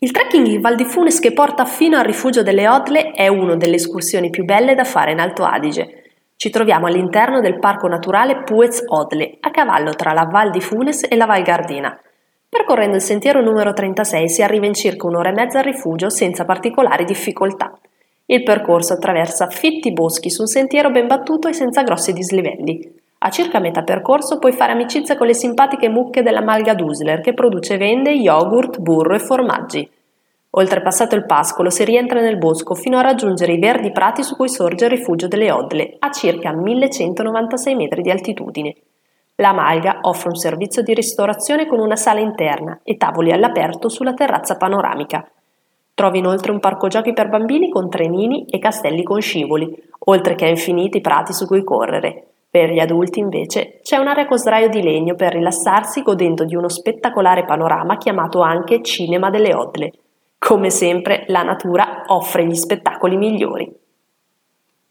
Il trekking in Val di Funes che porta fino al rifugio delle Odle è una delle escursioni più belle da fare in Alto Adige. Ci troviamo all'interno del parco naturale Puez Odle, a cavallo tra la Val di Funes e la Val Gardina. Percorrendo il sentiero numero 36 si arriva in circa un'ora e mezza al rifugio senza particolari difficoltà. Il percorso attraversa fitti boschi su un sentiero ben battuto e senza grossi dislivelli. A circa metà percorso puoi fare amicizia con le simpatiche mucche della Malga Dusler che produce e vende yogurt, burro e formaggi. Oltrepassato il pascolo si rientra nel bosco fino a raggiungere i verdi prati su cui sorge il rifugio delle Odle, a circa 1196 metri di altitudine. La Malga offre un servizio di ristorazione con una sala interna e tavoli all'aperto sulla terrazza panoramica. Trovi inoltre un parco giochi per bambini con trenini e castelli con scivoli, oltre che a infiniti prati su cui correre. Per gli adulti, invece, c'è un'area con sdraio di legno per rilassarsi godendo di uno spettacolare panorama chiamato anche Cinema delle Odle. Come sempre, la natura offre gli spettacoli migliori.